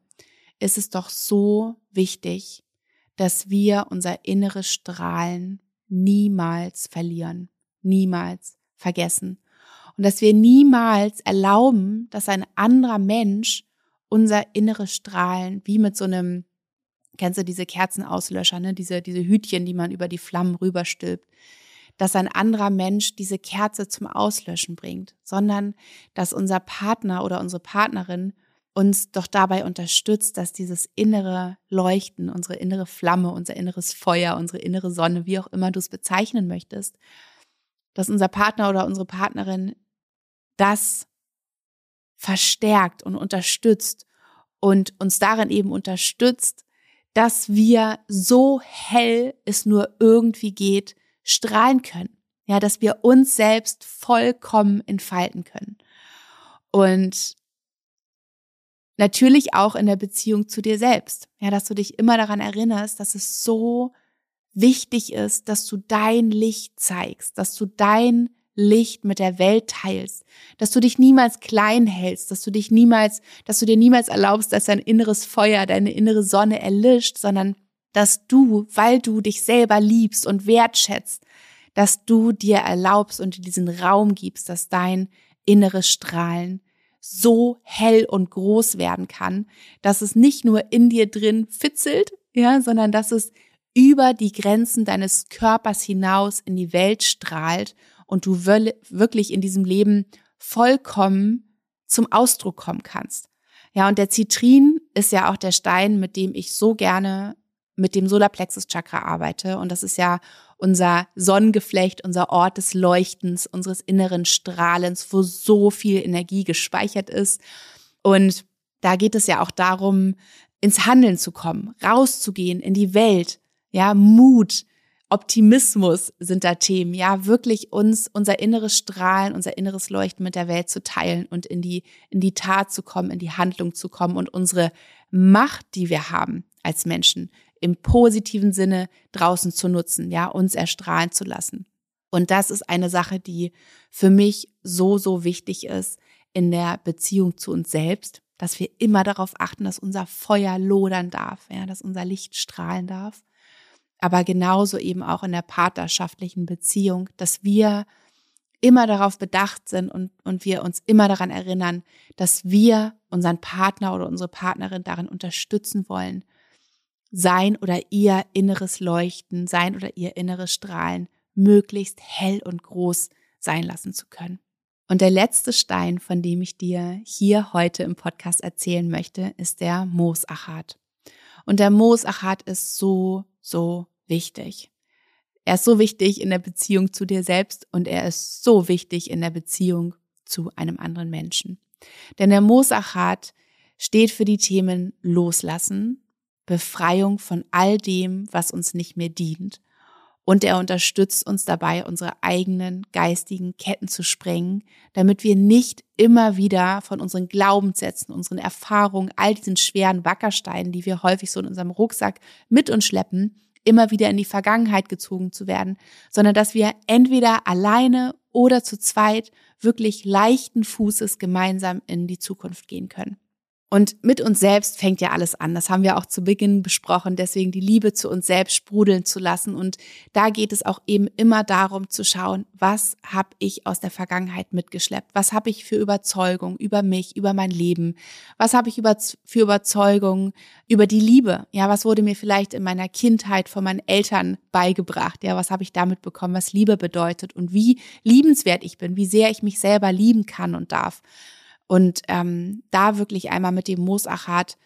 ist es doch so wichtig, dass wir unser inneres Strahlen niemals verlieren, niemals vergessen und dass wir niemals erlauben, dass ein anderer Mensch unser inneres Strahlen wie mit so einem kennst du diese Kerzenauslöscher, ne? diese, diese Hütchen, die man über die Flammen rüberstülpt, dass ein anderer Mensch diese Kerze zum Auslöschen bringt, sondern dass unser Partner oder unsere Partnerin uns doch dabei unterstützt, dass dieses innere Leuchten, unsere innere Flamme, unser inneres Feuer, unsere innere Sonne, wie auch immer du es bezeichnen möchtest, dass unser Partner oder unsere Partnerin das verstärkt und unterstützt und uns darin eben unterstützt, dass wir so hell es nur irgendwie geht, strahlen können. Ja, dass wir uns selbst vollkommen entfalten können. Und natürlich auch in der Beziehung zu dir selbst. Ja, dass du dich immer daran erinnerst, dass es so wichtig ist, dass du dein Licht zeigst, dass du dein Licht mit der Welt teilst, dass du dich niemals klein hältst, dass du dich niemals, dass du dir niemals erlaubst, dass dein inneres Feuer, deine innere Sonne erlischt, sondern dass du, weil du dich selber liebst und wertschätzt, dass du dir erlaubst und diesen Raum gibst, dass dein inneres Strahlen so hell und groß werden kann, dass es nicht nur in dir drin fitzelt, ja, sondern dass es über die Grenzen deines Körpers hinaus in die Welt strahlt und du wirklich in diesem Leben vollkommen zum Ausdruck kommen kannst. Ja, und der Zitrin ist ja auch der Stein, mit dem ich so gerne mit dem Solarplexus Chakra arbeite. Und das ist ja unser Sonnengeflecht, unser Ort des Leuchtens, unseres inneren Strahlens, wo so viel Energie gespeichert ist. Und da geht es ja auch darum, ins Handeln zu kommen, rauszugehen in die Welt, ja, Mut, Optimismus sind da Themen, ja, wirklich uns unser inneres Strahlen, unser inneres Leuchten mit der Welt zu teilen und in die, in die Tat zu kommen, in die Handlung zu kommen und unsere Macht, die wir haben als Menschen, im positiven Sinne draußen zu nutzen, ja, uns erstrahlen zu lassen. Und das ist eine Sache, die für mich so, so wichtig ist in der Beziehung zu uns selbst, dass wir immer darauf achten, dass unser Feuer lodern darf, ja, dass unser Licht strahlen darf aber genauso eben auch in der partnerschaftlichen Beziehung, dass wir immer darauf bedacht sind und, und wir uns immer daran erinnern, dass wir unseren Partner oder unsere Partnerin darin unterstützen wollen, sein oder ihr inneres Leuchten, sein oder ihr inneres Strahlen möglichst hell und groß sein lassen zu können. Und der letzte Stein, von dem ich dir hier heute im Podcast erzählen möchte, ist der Moosachat. Und der Moosachat ist so, so wichtig. Er ist so wichtig in der Beziehung zu dir selbst und er ist so wichtig in der Beziehung zu einem anderen Menschen. Denn der Mosachat steht für die Themen Loslassen, Befreiung von all dem, was uns nicht mehr dient. Und er unterstützt uns dabei, unsere eigenen geistigen Ketten zu sprengen, damit wir nicht immer wieder von unseren Glaubenssätzen, unseren Erfahrungen, all diesen schweren Wackersteinen, die wir häufig so in unserem Rucksack mit uns schleppen, immer wieder in die Vergangenheit gezogen zu werden, sondern dass wir entweder alleine oder zu zweit wirklich leichten Fußes gemeinsam in die Zukunft gehen können. Und mit uns selbst fängt ja alles an. Das haben wir auch zu Beginn besprochen. Deswegen die Liebe zu uns selbst sprudeln zu lassen. Und da geht es auch eben immer darum zu schauen, was habe ich aus der Vergangenheit mitgeschleppt? Was habe ich für Überzeugung über mich, über mein Leben? Was habe ich über, für Überzeugung über die Liebe? Ja, was wurde mir vielleicht in meiner Kindheit von meinen Eltern beigebracht? Ja, was habe ich damit bekommen, was Liebe bedeutet und wie liebenswert ich bin, wie sehr ich mich selber lieben kann und darf? Und ähm, da wirklich einmal mit dem Moosachat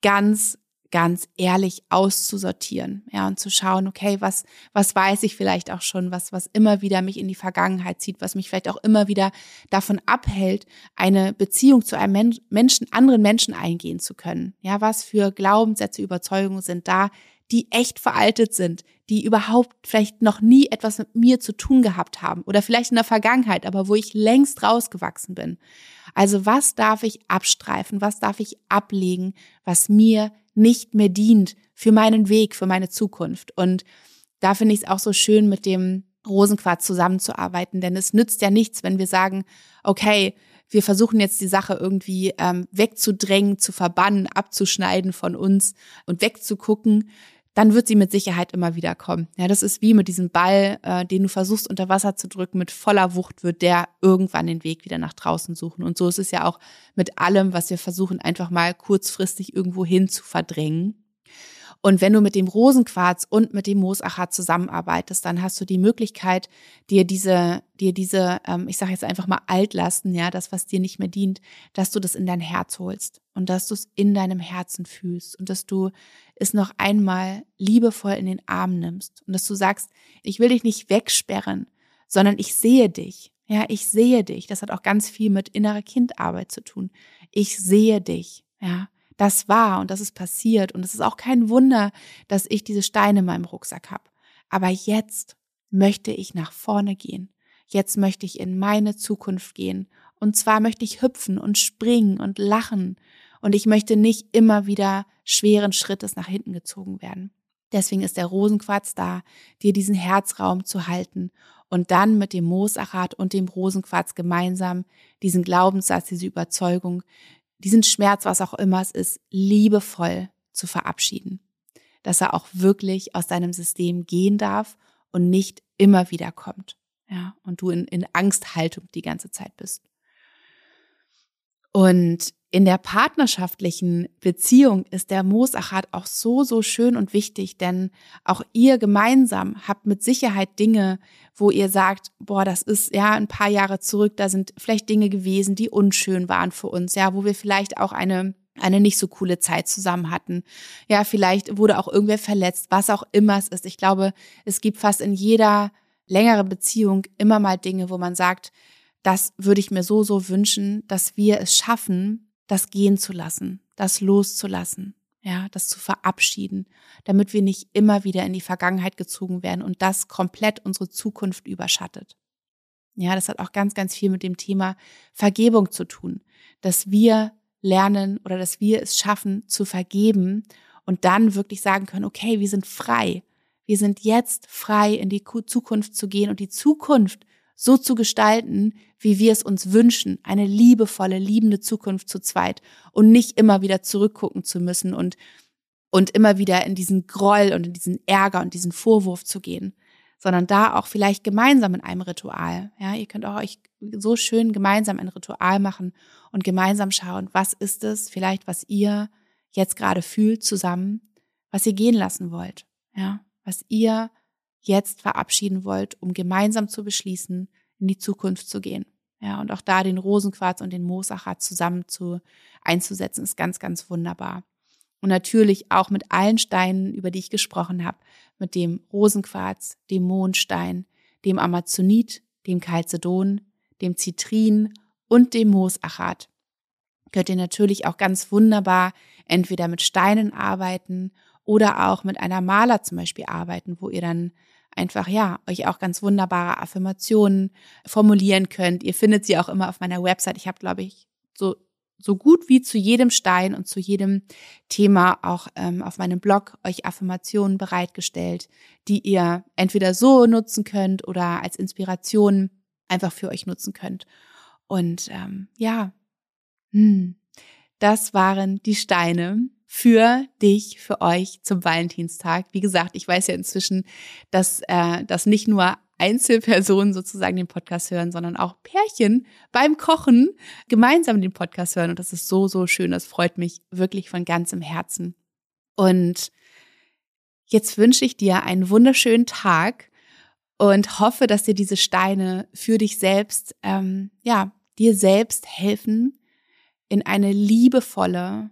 ganz, ganz ehrlich auszusortieren, ja, und zu schauen, okay, was, was weiß ich vielleicht auch schon, was, was immer wieder mich in die Vergangenheit zieht, was mich vielleicht auch immer wieder davon abhält, eine Beziehung zu einem Menschen, anderen Menschen eingehen zu können. Ja, was für Glaubenssätze, Überzeugungen sind da, die echt veraltet sind, die überhaupt vielleicht noch nie etwas mit mir zu tun gehabt haben oder vielleicht in der Vergangenheit, aber wo ich längst rausgewachsen bin. Also was darf ich abstreifen, was darf ich ablegen, was mir nicht mehr dient für meinen Weg, für meine Zukunft. Und da finde ich es auch so schön, mit dem Rosenquarz zusammenzuarbeiten, denn es nützt ja nichts, wenn wir sagen, okay, wir versuchen jetzt die Sache irgendwie ähm, wegzudrängen, zu verbannen, abzuschneiden von uns und wegzugucken dann wird sie mit Sicherheit immer wieder kommen. Ja, das ist wie mit diesem Ball, äh, den du versuchst unter Wasser zu drücken, mit voller Wucht wird der irgendwann den Weg wieder nach draußen suchen. Und so ist es ja auch mit allem, was wir versuchen, einfach mal kurzfristig irgendwo hin zu verdrängen. Und wenn du mit dem Rosenquarz und mit dem Moosachat zusammenarbeitest, dann hast du die Möglichkeit, dir diese, dir diese, ähm, ich sage jetzt einfach mal Altlasten, ja, das, was dir nicht mehr dient, dass du das in dein Herz holst und dass du es in deinem Herzen fühlst und dass du es noch einmal liebevoll in den Arm nimmst und dass du sagst, ich will dich nicht wegsperren, sondern ich sehe dich. Ja, ich sehe dich. Das hat auch ganz viel mit innerer Kindarbeit zu tun. Ich sehe dich. Ja, das war und das ist passiert und es ist auch kein Wunder, dass ich diese Steine in meinem Rucksack habe. Aber jetzt möchte ich nach vorne gehen. Jetzt möchte ich in meine Zukunft gehen. Und zwar möchte ich hüpfen und springen und lachen. Und ich möchte nicht immer wieder schweren Schrittes nach hinten gezogen werden. Deswegen ist der Rosenquarz da, dir diesen Herzraum zu halten und dann mit dem Moosachat und dem Rosenquarz gemeinsam diesen Glaubenssatz, diese Überzeugung, diesen Schmerz, was auch immer es ist, liebevoll zu verabschieden. Dass er auch wirklich aus deinem System gehen darf und nicht immer wieder kommt. Ja, und du in, in Angsthaltung die ganze Zeit bist. Und in der partnerschaftlichen Beziehung ist der Moosachat auch so, so schön und wichtig, denn auch ihr gemeinsam habt mit Sicherheit Dinge, wo ihr sagt, boah, das ist ja ein paar Jahre zurück, da sind vielleicht Dinge gewesen, die unschön waren für uns, ja, wo wir vielleicht auch eine eine nicht so coole Zeit zusammen hatten. Ja, vielleicht wurde auch irgendwer verletzt, was auch immer es ist. Ich glaube, es gibt fast in jeder längeren Beziehung immer mal Dinge, wo man sagt, das würde ich mir so, so wünschen, dass wir es schaffen, das gehen zu lassen, das loszulassen, ja, das zu verabschieden, damit wir nicht immer wieder in die Vergangenheit gezogen werden und das komplett unsere Zukunft überschattet. Ja, das hat auch ganz, ganz viel mit dem Thema Vergebung zu tun, dass wir lernen oder dass wir es schaffen zu vergeben und dann wirklich sagen können, okay, wir sind frei. Wir sind jetzt frei, in die Zukunft zu gehen und die Zukunft so zu gestalten, wie wir es uns wünschen, eine liebevolle, liebende Zukunft zu zweit und nicht immer wieder zurückgucken zu müssen und, und immer wieder in diesen Groll und in diesen Ärger und diesen Vorwurf zu gehen, sondern da auch vielleicht gemeinsam in einem Ritual. Ja, ihr könnt auch euch so schön gemeinsam ein Ritual machen und gemeinsam schauen, was ist es vielleicht, was ihr jetzt gerade fühlt zusammen, was ihr gehen lassen wollt. Ja, was ihr jetzt verabschieden wollt, um gemeinsam zu beschließen, in die Zukunft zu gehen. Ja, und auch da den Rosenquarz und den Moosachat zusammen zu, einzusetzen, ist ganz, ganz wunderbar. Und natürlich auch mit allen Steinen, über die ich gesprochen habe, mit dem Rosenquarz, dem Mondstein, dem Amazonit, dem Chalcedon, dem Zitrin und dem Moosachat. Könnt ihr natürlich auch ganz wunderbar entweder mit Steinen arbeiten oder auch mit einer Maler zum Beispiel arbeiten, wo ihr dann einfach, ja, euch auch ganz wunderbare Affirmationen formulieren könnt. Ihr findet sie auch immer auf meiner Website. Ich habe, glaube ich, so so gut wie zu jedem Stein und zu jedem Thema auch ähm, auf meinem Blog euch Affirmationen bereitgestellt, die ihr entweder so nutzen könnt oder als Inspiration einfach für euch nutzen könnt. Und ähm, ja, hm, das waren die Steine, für dich, für euch zum Valentinstag. Wie gesagt, ich weiß ja inzwischen, dass, äh, dass nicht nur Einzelpersonen sozusagen den Podcast hören, sondern auch Pärchen beim Kochen gemeinsam den Podcast hören. Und das ist so, so schön. Das freut mich wirklich von ganzem Herzen. Und jetzt wünsche ich dir einen wunderschönen Tag und hoffe, dass dir diese Steine für dich selbst, ähm, ja, dir selbst helfen, in eine liebevolle,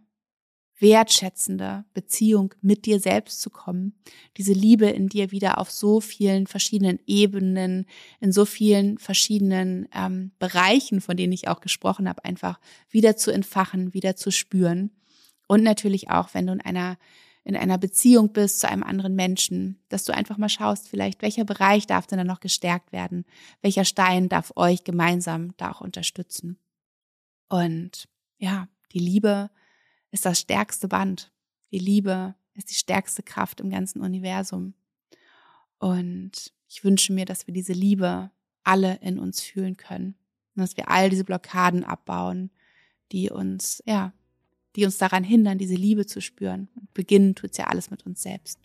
wertschätzende Beziehung mit dir selbst zu kommen, diese Liebe in dir wieder auf so vielen verschiedenen Ebenen, in so vielen verschiedenen ähm, Bereichen, von denen ich auch gesprochen habe, einfach wieder zu entfachen, wieder zu spüren. Und natürlich auch, wenn du in einer in einer Beziehung bist zu einem anderen Menschen, dass du einfach mal schaust, vielleicht welcher Bereich darf denn da noch gestärkt werden, welcher Stein darf euch gemeinsam da auch unterstützen. Und ja, die Liebe ist das stärkste Band. Die Liebe ist die stärkste Kraft im ganzen Universum. Und ich wünsche mir, dass wir diese Liebe alle in uns fühlen können. Und dass wir all diese Blockaden abbauen, die uns, ja, die uns daran hindern, diese Liebe zu spüren. Und beginnen tut's ja alles mit uns selbst.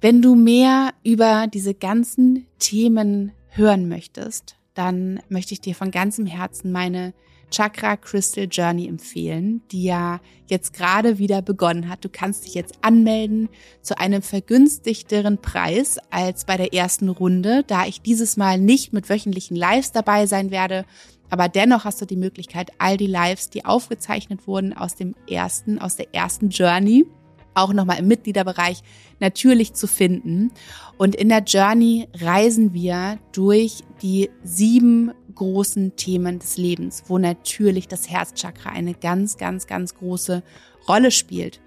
Wenn du mehr über diese ganzen Themen hören möchtest, dann möchte ich dir von ganzem Herzen meine Chakra Crystal Journey empfehlen, die ja jetzt gerade wieder begonnen hat. Du kannst dich jetzt anmelden zu einem vergünstigteren Preis als bei der ersten Runde, da ich dieses Mal nicht mit wöchentlichen Lives dabei sein werde. Aber dennoch hast du die Möglichkeit, all die Lives, die aufgezeichnet wurden aus dem ersten, aus der ersten Journey, auch nochmal im Mitgliederbereich natürlich zu finden. Und in der Journey reisen wir durch die sieben großen Themen des Lebens, wo natürlich das Herzchakra eine ganz, ganz, ganz große Rolle spielt.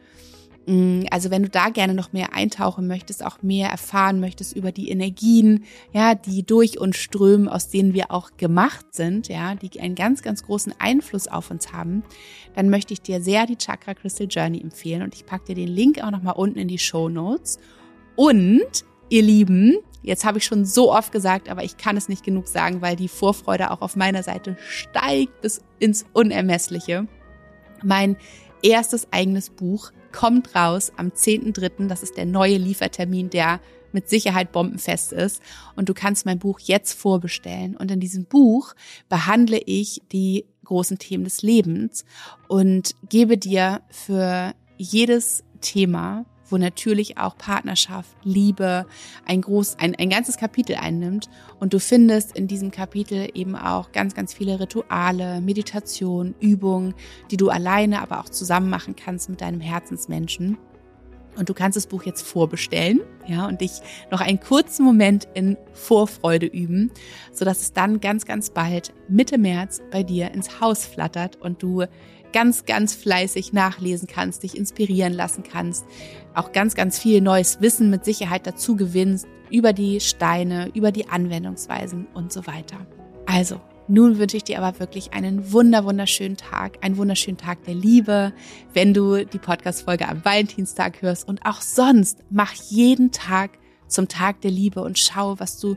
Mm, also wenn du da gerne noch mehr eintauchen möchtest, auch mehr erfahren möchtest über die Energien, ja, die durch uns strömen, aus denen wir auch gemacht sind, ja, die einen ganz, ganz großen Einfluss auf uns haben, dann möchte ich dir sehr die Chakra Crystal Journey empfehlen und ich packe dir den Link auch nochmal unten in die Show Notes. Und ihr Lieben, jetzt habe ich schon so oft gesagt, aber ich kann es nicht genug sagen, weil die Vorfreude auch auf meiner Seite steigt bis ins Unermessliche. Mein erstes eigenes Buch kommt raus am 10.3. Das ist der neue Liefertermin, der mit Sicherheit bombenfest ist. Und du kannst mein Buch jetzt vorbestellen. Und in diesem Buch behandle ich die großen Themen des Lebens und gebe dir für jedes Thema wo natürlich auch Partnerschaft, Liebe ein groß, ein, ein ganzes Kapitel einnimmt. Und du findest in diesem Kapitel eben auch ganz, ganz viele Rituale, Meditation, Übungen, die du alleine, aber auch zusammen machen kannst mit deinem Herzensmenschen. Und du kannst das Buch jetzt vorbestellen, ja, und dich noch einen kurzen Moment in Vorfreude üben, so dass es dann ganz, ganz bald Mitte März bei dir ins Haus flattert und du ganz, ganz fleißig nachlesen kannst, dich inspirieren lassen kannst, auch ganz, ganz viel neues Wissen mit Sicherheit dazu gewinnst über die Steine, über die Anwendungsweisen und so weiter. Also, nun wünsche ich dir aber wirklich einen wunder, wunderschönen Tag, einen wunderschönen Tag der Liebe, wenn du die Podcast-Folge am Valentinstag hörst und auch sonst mach jeden Tag zum Tag der Liebe und schau, was du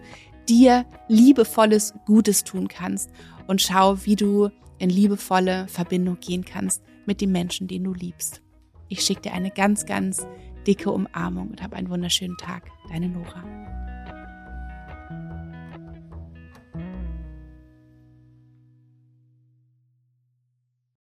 dir liebevolles Gutes tun kannst und schau, wie du in liebevolle Verbindung gehen kannst mit den Menschen, die du liebst. Ich schicke dir eine ganz, ganz dicke Umarmung und hab einen wunderschönen Tag. Deine Nora.